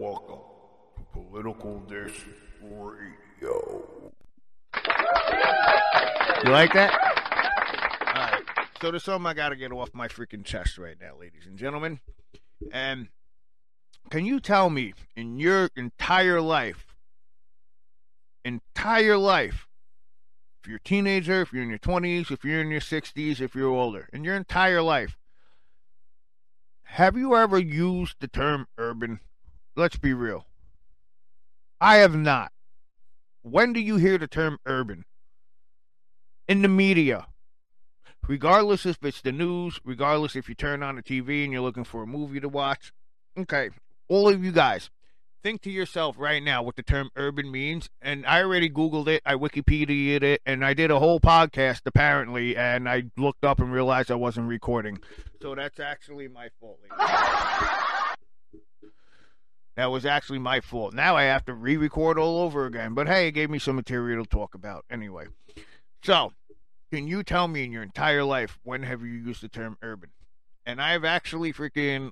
Welcome to Political Dish Radio. You like that? Alright. So there's something I gotta get off my freaking chest right now, ladies and gentlemen. And can you tell me in your entire life, entire life, if you're a teenager, if you're in your 20s, if you're in your 60s, if you're older, in your entire life, have you ever used the term urban? Let's be real. I have not. When do you hear the term urban? In the media. Regardless if it's the news, regardless if you turn on the TV and you're looking for a movie to watch. Okay, all of you guys, think to yourself right now what the term urban means. And I already Googled it, I Wikipedia'd it, and I did a whole podcast apparently, and I looked up and realized I wasn't recording. So that's actually my fault. That was actually my fault. Now I have to re record all over again. But hey, it gave me some material to talk about anyway. So, can you tell me in your entire life when have you used the term urban? And I've actually freaking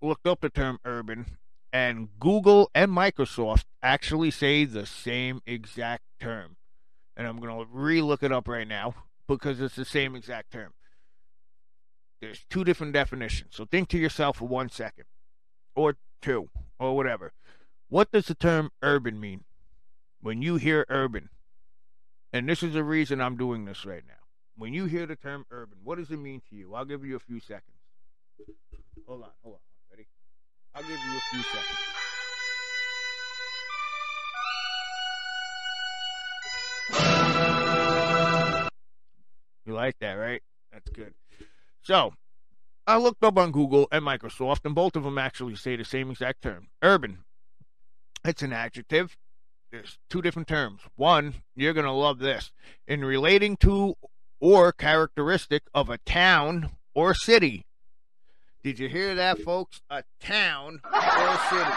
looked up the term urban, and Google and Microsoft actually say the same exact term. And I'm going to re look it up right now because it's the same exact term. There's two different definitions. So think to yourself for one second, or two, or whatever. What does the term urban mean? When you hear urban, and this is the reason I'm doing this right now. When you hear the term urban, what does it mean to you? I'll give you a few seconds. Hold on, hold on. Ready? I'll give you a few seconds. You like that, right? That's good. So, I looked up on Google and Microsoft, and both of them actually say the same exact term urban. It's an adjective. There's two different terms. One, you're going to love this. In relating to or characteristic of a town or city. Did you hear that, folks? A town or city.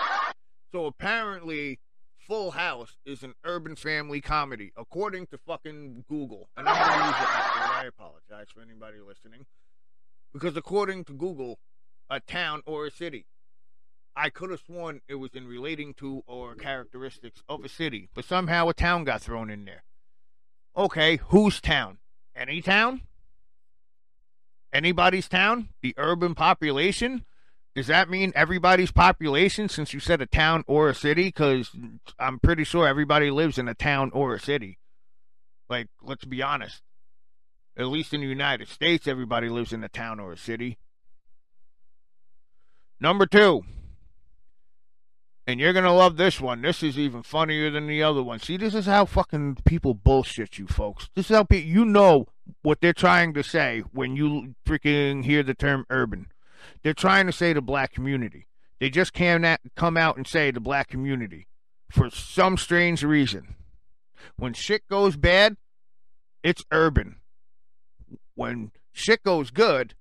So apparently, Full House is an urban family comedy, according to fucking Google. And I'm going to use it. I apologize for anybody listening. Because according to Google, a town or a city. I could have sworn it was in relating to or characteristics of a city, but somehow a town got thrown in there. Okay, whose town? Any town? Anybody's town? The urban population? Does that mean everybody's population since you said a town or a city? Because I'm pretty sure everybody lives in a town or a city. Like, let's be honest. At least in the United States, everybody lives in a town or a city. Number two. And you're going to love this one. This is even funnier than the other one. See, this is how fucking people bullshit you, folks. This is how people, you know what they're trying to say when you freaking hear the term urban. They're trying to say the black community. They just can't come out and say the black community for some strange reason. When shit goes bad, it's urban. When shit goes good,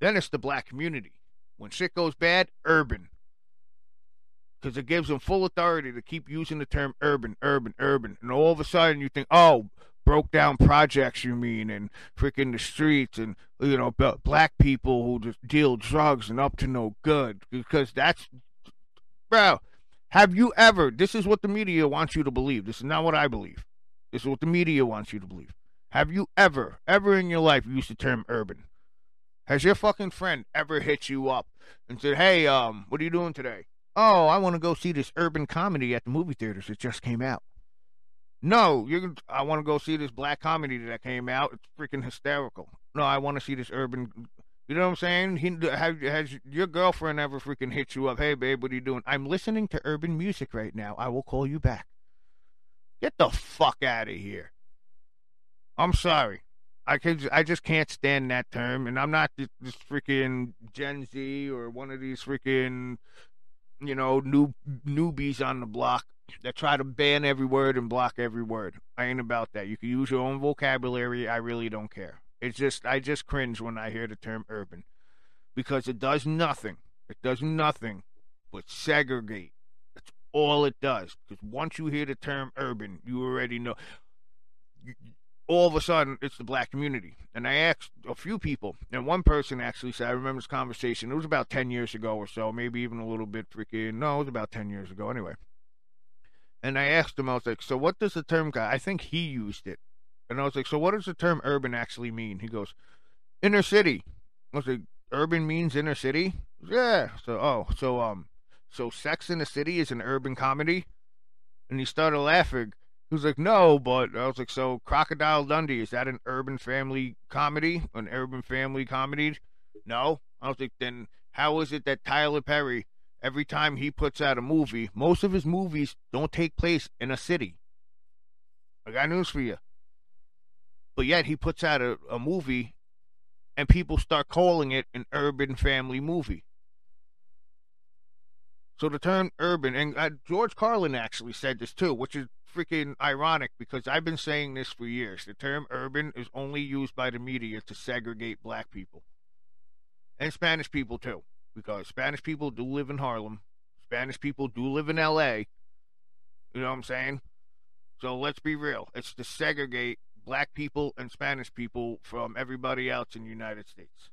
then it's the black community. When shit goes bad, urban. Because it gives them full authority to keep using the term urban, urban, urban. And all of a sudden you think, oh, broke down projects, you mean, and freaking the streets, and, you know, black people who just deal drugs and up to no good. Because that's, bro, have you ever, this is what the media wants you to believe. This is not what I believe. This is what the media wants you to believe. Have you ever, ever in your life used the term urban? Has your fucking friend ever hit you up and said, "Hey, um, what are you doing today?" "Oh, I want to go see this urban comedy at the movie theaters. It just came out." No, you. I want to go see this black comedy that came out. It's freaking hysterical. No, I want to see this urban. You know what I'm saying? He have, has your girlfriend ever freaking hit you up? Hey, babe, what are you doing? I'm listening to urban music right now. I will call you back. Get the fuck out of here. I'm sorry. I can I just can't stand that term, and I'm not this, this freaking Gen Z or one of these freaking you know new newbies on the block that try to ban every word and block every word. I ain't about that. You can use your own vocabulary. I really don't care. It's just I just cringe when I hear the term urban because it does nothing. It does nothing but segregate. That's all it does. Because once you hear the term urban, you already know all of a sudden it's the black community. And I asked a few people, and one person actually said, I remember this conversation. It was about 10 years ago or so, maybe even a little bit freaking, no, it was about 10 years ago anyway. And I asked him, I was like, so what does the term guy? I think he used it. And I was like, so what does the term urban actually mean? He goes, inner city. I was like, urban means inner city? Yeah. So, oh, so, um, so Sex in the City is an urban comedy? And he started laughing. He was like, no, but I was like, so Crocodile Dundee, is that an urban family comedy? An urban family comedy? No. I was like, then how is it that Tyler Perry, every time he puts out a movie, most of his movies don't take place in a city? I got news for you. But yet he puts out a, a movie and people start calling it an urban family movie. So the term urban, and uh, George Carlin actually said this too, which is freaking ironic because I've been saying this for years. The term urban is only used by the media to segregate black people and Spanish people too, because Spanish people do live in Harlem, Spanish people do live in L.A. You know what I'm saying? So let's be real. It's to segregate black people and Spanish people from everybody else in the United States.